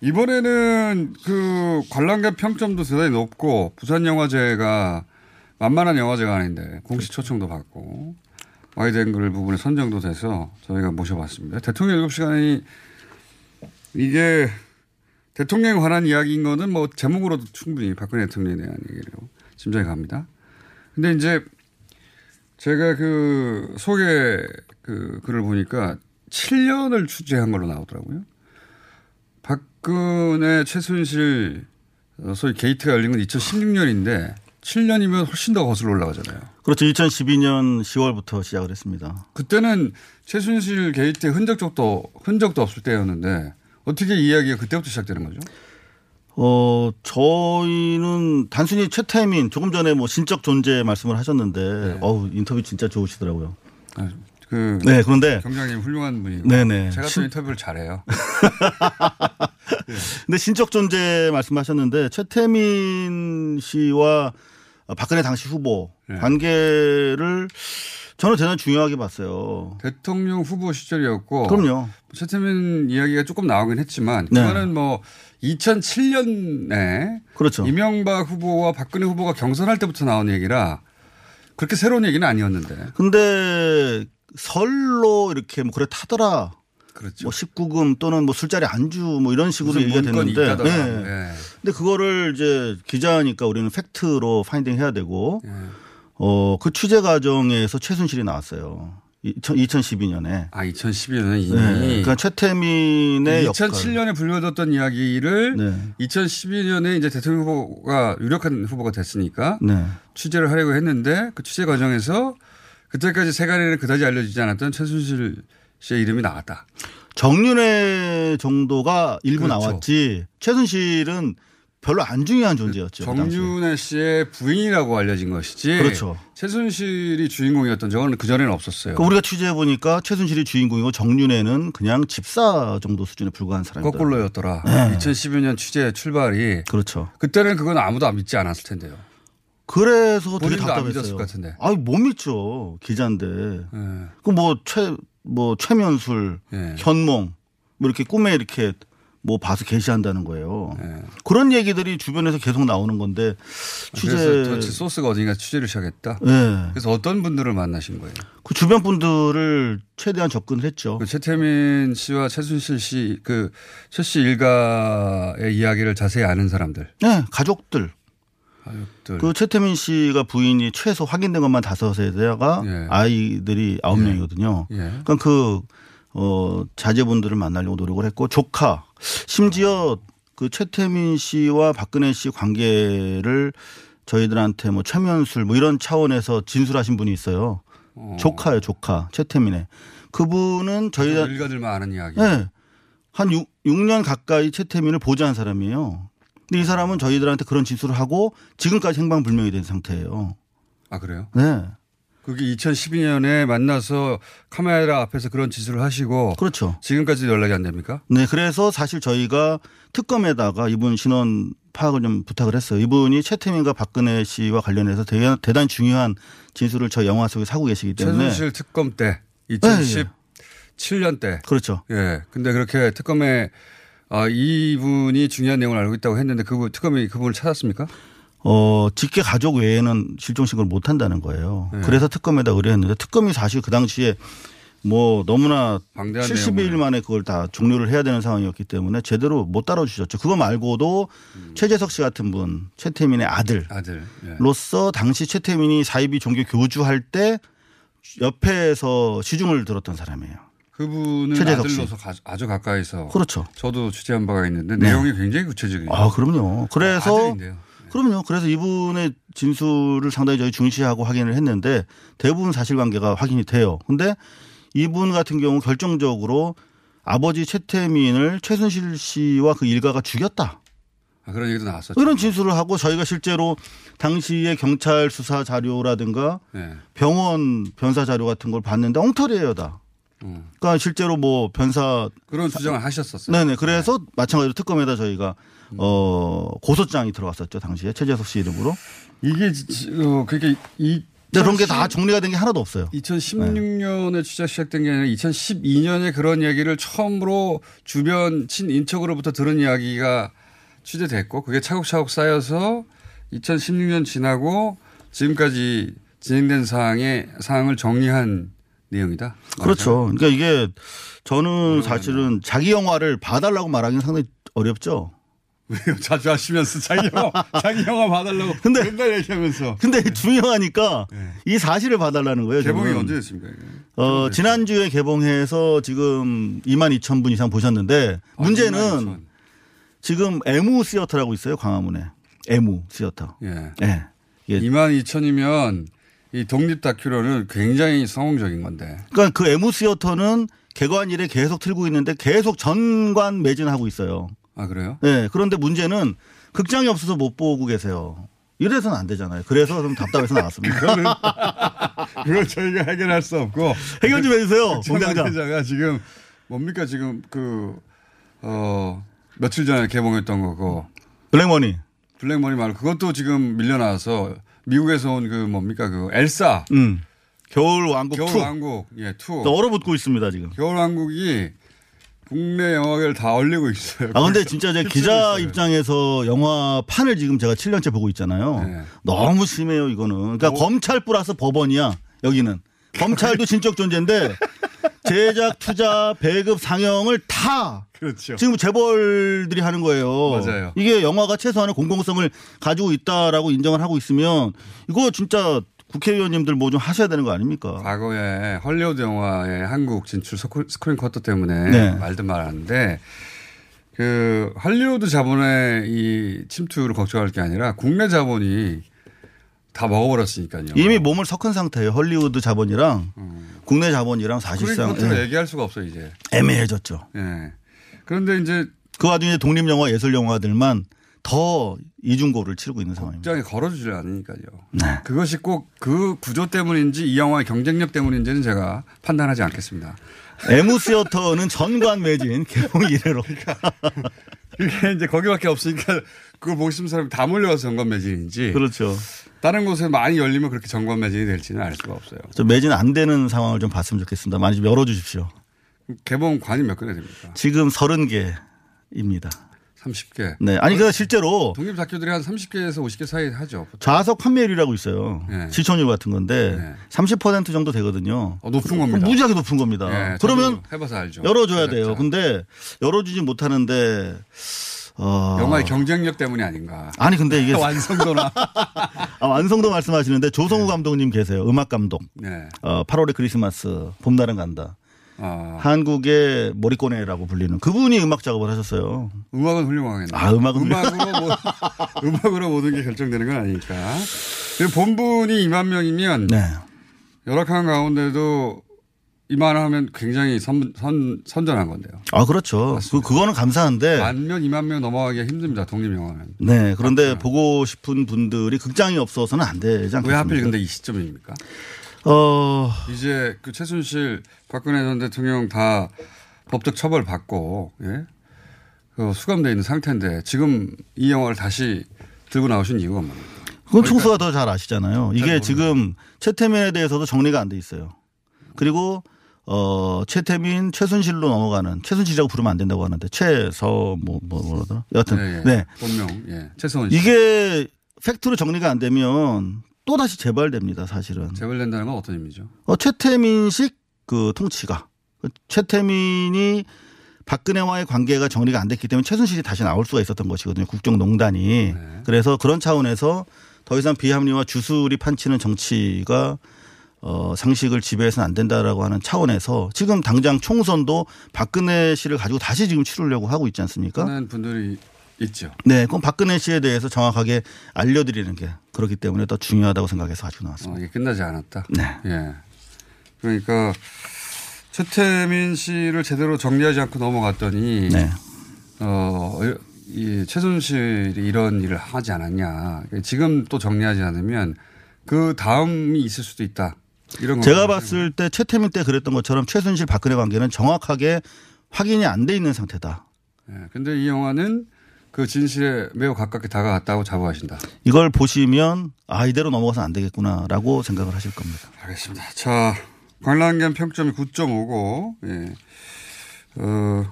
이번에는 그 관람객 평점도 대단히 높고 부산 영화제가 만만한 영화제가 아닌데 공식 초청도 받고 와이드 앵글 부분에 선정도 돼서 저희가 모셔봤습니다. 대통령 7시간이 이게 대통령에 관한 이야기인 거는 뭐 제목으로도 충분히 박근혜 대통령에 대한 얘기로 짐작이 갑니다. 근데 이제 제가 그 소개 그 글을 보니까 7년을 취재한 걸로 나오더라고요. 박근혜 최순실 어, 소위 게이트가 열린 건 2016년인데 7년이면 훨씬 더 거슬러 올라가잖아요. 그렇죠. 2012년 10월부터 시작을 했습니다. 그때는 최순실 게이트의 흔적도 흔적도 없을 때였는데 어떻게 이야기가 그때부터 시작되는 거죠? 어, 저희는 단순히 최태민 조금 전에 뭐 신적 존재 말씀을 하셨는데 네. 어우, 인터뷰 진짜 좋으시더라고요. 아, 그 네, 그런데 경장님 훌륭한 분이고 네네. 제가 또 신- 인터뷰를 잘해요. 근데 신적 존재 말씀하셨는데 최태민 씨와 박근혜 당시 후보 네. 관계를 저는 대단히 중요하게 봤어요. 대통령 후보 시절이었고 그럼요. 최태민 이야기가 조금 나오긴 했지만 네. 그거는 뭐 2007년에 그렇죠. 이명박 후보와 박근혜 후보가 경선할 때부터 나온 얘기라 그렇게 새로운 얘기는 아니었는데. 근데 설로 이렇게 뭐 그래 타더라. 그렇죠. 뭐 19금 또는 뭐 술자리 안주 뭐 이런 식으로 얘기가 됐는데. 네. 예. 근데 그거를 이제 기자니까 우리는 팩트로 파인딩 해야 되고 예. 어, 그 취재 과정에서 최순실이 나왔어요. 2012년에. 아, 2012년에 이미. 네. 그러니까 최태민의 역할. 2007년에 불려졌던 이야기를 네. 2012년에 이제 대통령 후보가 유력한 후보가 됐으니까 네. 취재를 하려고 했는데 그 취재 과정에서 그때까지 세간에는 그다지 알려지지 않았던 최순실 씨의 이름이 나왔다. 정윤회 정도가 일부 그렇죠. 나왔지 최순실은 별로 안 중요한 존재였죠. 그. 정윤혜 씨의 부인이라고 알려진 것이지. 그렇죠. 최순실이 주인공이었던 적은 그 전에는 없었어요. 그러니까 우리가 취재해 보니까 최순실이 주인공이고 정윤회는 그냥 집사 정도 수준에 불과한 사람이다. 거꾸로였더라. 네. 2012년 취재 출발이 그렇죠. 그때는 그건 아무도 안 믿지 않았을 텐데요. 그래서 되게 본인도 안 답답했어요. 믿었을 것 같은데. 아니 못 믿죠 기자인데. 예. 그뭐 최 뭐 최면술, 예. 현몽 뭐 이렇게 꿈에 이렇게 뭐 봐서 게시한다는 거예요. 예. 그런 얘기들이 주변에서 계속 나오는 건데 취재 그래서 도대체 소스가 어딘가 취재를 시작했다. 예. 그래서 어떤 분들을 만나신 거예요? 그 주변 분들을 최대한 접근을 했죠. 그 최태민 씨와 최순실 씨, 그, 최 씨 일가의 이야기를 자세히 아는 사람들. 네, 가족들. 가족들. 그 최태민 씨가 부인이 최소 확인된 것만 다섯에다가 예. 아이들이 아홉 예. 명이거든요. 예. 그러니까 그, 어, 자제분들을 만나려고 노력을 했고 조카 심지어 그 최태민 씨와 박근혜 씨 관계를 저희들한테 뭐 최면술 뭐 이런 차원에서 진술하신 분이 있어요. 조카예요, 조카. 최태민의. 그분은 저희 가족 일가들만 아는 이야기. 네. 한 6, 6년 가까이 최태민을 보좌한 사람이에요. 근데 이 사람은 저희들한테 그런 진술을 하고 지금까지 행방불명이 된 상태예요. 아, 그래요? 네. 그게 2012년에 만나서 카메라 앞에서 그런 짓을 하시고. 그렇죠. 지금까지 연락이 안 됩니까? 네. 그래서 사실 저희가 특검에다가 이분 신원 파악을 좀 부탁을 했어요. 이분이 최태민과 박근혜 씨와 관련해서 대단, 대단히 중요한 진술을 저 영화 속에 사고 계시기 때문에. 최순실 특검 때. 네, 2017년 때. 그렇죠. 예. 근데 그렇게 특검에 아, 이분이 중요한 내용을 알고 있다고 했는데 그 특검이 그분을 찾았습니까? 어, 직계 가족 외에는 실종 신고를 못 한다는 거예요. 네. 그래서 특검에다 의뢰했는데 특검이 사실 그 당시에 뭐 너무나 방대한 70일 내용을. 만에 그걸 다 종료를 해야 되는 상황이었기 때문에 제대로 못 따라주셨죠. 그거 말고도 최재석 씨 같은 분, 최태민의 아들. 아들. 예. 로서 당시 최태민이 사이비 종교 교주할 때 옆에서 시중을 들었던 사람이에요. 그분은 최재석 씨. 아들로서 가- 아주 가까이서 그렇죠. 저도 취재한 바가 있는데 네. 내용이 굉장히 구체적이에요. 아, 그럼요. 그래서 아들인데요. 그럼요. 그래서 이분의 진술을 상당히 저희 중시하고 확인을 했는데 대부분 사실관계가 확인이 돼요. 근데 이분 같은 경우 결정적으로 아버지 최태민을 최순실 씨와 그 일가가 죽였다. 아, 그런 얘기도 나왔었죠. 이런 진술을 하고 저희가 실제로 당시에 경찰 수사 자료라든가 네. 병원 변사 자료 같은 걸 봤는데 엉터리예요 다. 음. 그러니까 실제로 뭐 변사 그런 주장을 하셨었어요. 네네. 그래서 마찬가지로 특검에다 저희가 어 고소장이 들어갔었죠 당시에 최재석 씨 이름으로. 이게 지- 어, 그게 이 그런 게 다 정리가 된 게 하나도 없어요. 2016년에 취재 시작된 게 아니라 2012년에 그런 얘기를 처음으로 주변 친인척으로부터 들은 이야기가 취재됐고 그게 차곡차곡 쌓여서 2016년 지나고 지금까지 진행된 사항의 사항을 정리한 내용이다. 그렇죠. 그러니까 이게 저는 사실은 자기 영화를 봐달라고 말하기는 상당히 어렵죠. 왜요? 자주 하시면서 자기 영화, 자기 영화 봐달라고 근데- 맨날 얘기하면서. 근데 중요하니까 이 사실을 봐달라는 거예요. 네. 개봉이 저는. 언제 됐습니까? 이게? 어, 지난주에 개봉해서 지금 2만 2천 분 이상 보셨는데 문제는 22,000. 지금 에무 시어터라고 있어요. 광화문에. 에무 시어터. 예. 예. 이게 2만 2천이면 이 독립 다큐로는 굉장히 성공적인 건데. 그러니까 그 에무 시어터는 개관 일에 계속 틀고 있는데 계속 전관 매진하고 있어요. 아, 그래요? 네. 그런데 문제는 극장이 없어서 못 보고 계세요. 이래서는 안 되잖아요. 그래서 좀 답답해서 나왔습니다. 그거는 그걸 저희가 해결할 수 없고 해결 좀 해주세요, 공장장. 기자가 지금 뭡니까 지금 그 어, 며칠 전에 개봉했던 거고 블랙머니. 블랙머니 말고 그것도 지금 밀려나와서 미국에서 온 그 뭡니까 그 엘사 음. 겨울 왕국 겨울 two. 왕국 예 two. 또 얼어붙고 있습니다, 지금. 겨울 왕국이 국내 영화계를 다 얼리고 있어요. 아, 근데 진짜 제 기자 있어요. 입장에서 영화 판을 지금 제가 7년째 보고 있잖아요. 네. 너무 심해요, 이거는. 그러니까 뭐 검찰 플러스 법원이야, 여기는. 검찰도 진적 존재인데 제작, 투자, 배급, 상영을 다 그렇죠. 지금 재벌들이 하는 거예요. 맞아요. 이게 영화가 최소한의 공공성을 가지고 있다라고 인정을 하고 있으면 이거 진짜 국회의원님들 뭐 좀 하셔야 되는 거 아닙니까? 과거에 헐리우드 영화의 한국 진출 스크- 스크린 쿼터 때문에 네. 말든 말하는데 그 헐리우드 자본의 이 침투를 걱정할 게 아니라 국내 자본이 다 먹어버렸으니까요. 이미 몸을 섞은 상태예요. 헐리우드 자본이랑 국내 자본이랑 사실상 쿼터를 예, 얘기할 수가 없어요 이제. 애매해졌죠. 예. 그런데 이제 그 와중에 독립 영화, 예술 영화들만 더 이중고를 치르고 있는 상황입니다. 국장에 걸어주질 않으니까요. 네. 그것이 꼭 그 구조 때문인지 이 영화의 경쟁력 때문인지는 제가 판단하지 않겠습니다. 에무 시어터는 전관 매진 개봉 이래로. 그게 이제 거기밖에 없으니까 그걸 보고 싶은 사람이 다 몰려와서 정관 매진인지. 그렇죠. 다른 곳에 많이 열리면 그렇게 정관 매진이 될지는 알 수가 없어요. 좀 매진 안 되는 상황을 좀 봤으면 좋겠습니다. 많이 좀 열어주십시오. 개봉관이 몇 개나 됩니까? 지금 30개입니다. 30개. 네. 아니, 그 실제로 독립 다큐들이 한 30개에서 50개 사이 하죠. 좌석 판매율이라고 있어요. 네. 시청률 같은 건데 네. 30% 정도 되거든요. 어, 높은 겁니다. 무지하게 높은 겁니다. 예, 그러면 해봐서 알죠. 열어줘야 제작자. 돼요. 근데 열어주지 못하는데 어. 영화의 경쟁력 때문이 아닌가. 아니 근데 이게 완성도나. 아, 완성도 말씀하시는데 조성우 감독님 계세요. 음악 감독. 네. 어, 8월의 크리스마스, 봄날은 간다. 아, 한국의 모리꼬네라고 불리는 그분이 음악 작업을 하셨어요. 음악은 훌륭하겠네. 아, 음악은 음악으로 모, 음악으로 모든 게 결정되는 건 아니니까. 본분이 2만 명이면 네. 열악한 가운데도 이만하면 굉장히 선, 선, 선전한 건데요. 아, 그렇죠. 그, 그거는 감사한데. 만명, 2만 명 넘어가기가 힘듭니다. 독립영화는. 네. 그런데 보고 싶은 분들이 극장이 없어서는 안 되지 않겠습니까? 왜 하필 근데 이 시점입니까? 어, 이제 그 최순실, 박근혜 전 대통령 다 법적 처벌 받고, 예? 그 수감돼 있는 상태인데 지금 이 영화를 다시 들고 나오신 이유가 뭡니까? 그건 총수가 더 잘 아시잖아요. 이게 지금 최태민에 대해서도 정리가 안 돼 있어요. 그리고 어 최태민, 최순실로 넘어가는 최순실이라고 부르면 안 된다고 하는데 최서 뭐 뭐 뭐라더라. 여하튼 예, 예. 네. 본명, 예. 씨. 이게 팩트로 정리가 안 되면 또 다시 재발됩니다. 사실은. 재벌된다는 건 어떤 의미죠? 어, 최태민식 그 통치가 그 최태민이 박근혜와의 관계가 정리가 안 됐기 때문에 최순실이 다시 나올 수가 있었던 것이거든요. 국정농단이. 네. 그래서 그런 차원에서 더 이상 비합리와 주술이 판치는 정치가 어, 상식을 지배해서는 안 된다라고 하는 차원에서 지금 당장 총선도 박근혜 씨를 가지고 다시 지금 치르려고 하고 있지 않습니까? 하는 분들이 있죠. 네, 그럼 박근혜 씨에 대해서 정확하게 알려드리는 게 그렇기 때문에 더 중요하다고 생각해서 가지고 나왔습니다. 어, 이게 끝나지 않았다. 네. 예. 그러니까 최태민 씨를 제대로 정리하지 않고 넘어갔더니 네. 어, 이 최순실이 이런 일을 하지 않았냐. 지금 또 정리하지 않으면 그 다음이 있을 수도 있다. 제가 거 봤을 때 최태민 때 그랬던 것처럼 최순실 박근혜 관계는 정확하게 확인이 안 돼 있는 상태다. 예, 근데 이 영화는 그 진실에 매우 가깝게 다가갔다고 자부하신다. 이걸 보시면 아 이대로 넘어가서 안 되겠구나라고 생각을 하실 겁니다. 알겠습니다. 자, 관람견 평점이 9.5고, 예. 어,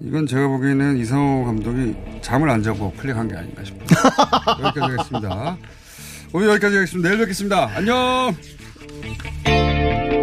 이건 제가 보기에는 이상호 감독이 잠을 안 자고 클릭한 게 아닌가 싶어요. 여기까지 하겠습니다. 오늘 여기까지 하겠습니다. 내일 뵙겠습니다. 안녕! Música